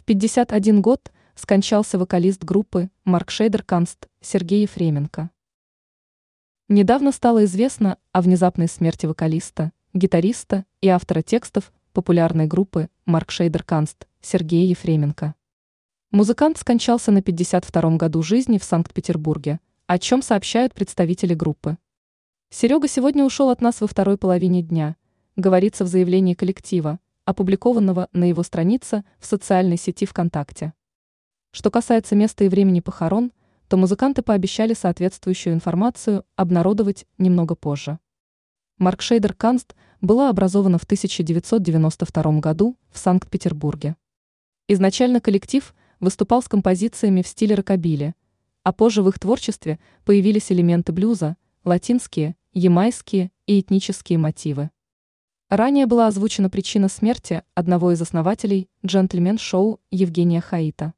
В 51 год скончался вокалист группы Марк Шейдер Канст Сергей Ефременко. Недавно стало известно о внезапной смерти вокалиста, гитариста и автора текстов популярной группы Марк Шейдер Канст Сергея Ефременко. Музыкант скончался на 52-м году жизни в Санкт-Петербурге, о чем сообщают представители группы. Серега сегодня ушел от нас во второй половине дня, говорится в заявлении коллектива, опубликованного на его странице в социальной сети ВКонтакте. Что касается места и времени похорон, то музыканты пообещали соответствующую информацию обнародовать немного позже. Марк Шейдер Канст была образована в 1992 году в Санкт-Петербурге. Изначально коллектив выступал с композициями в стиле рокобили, а позже в их творчестве появились элементы блюза, латинские, ямайские и этнические мотивы. Ранее была озвучена причина смерти одного из основателей джентльмен-шоу Евгения Хаита.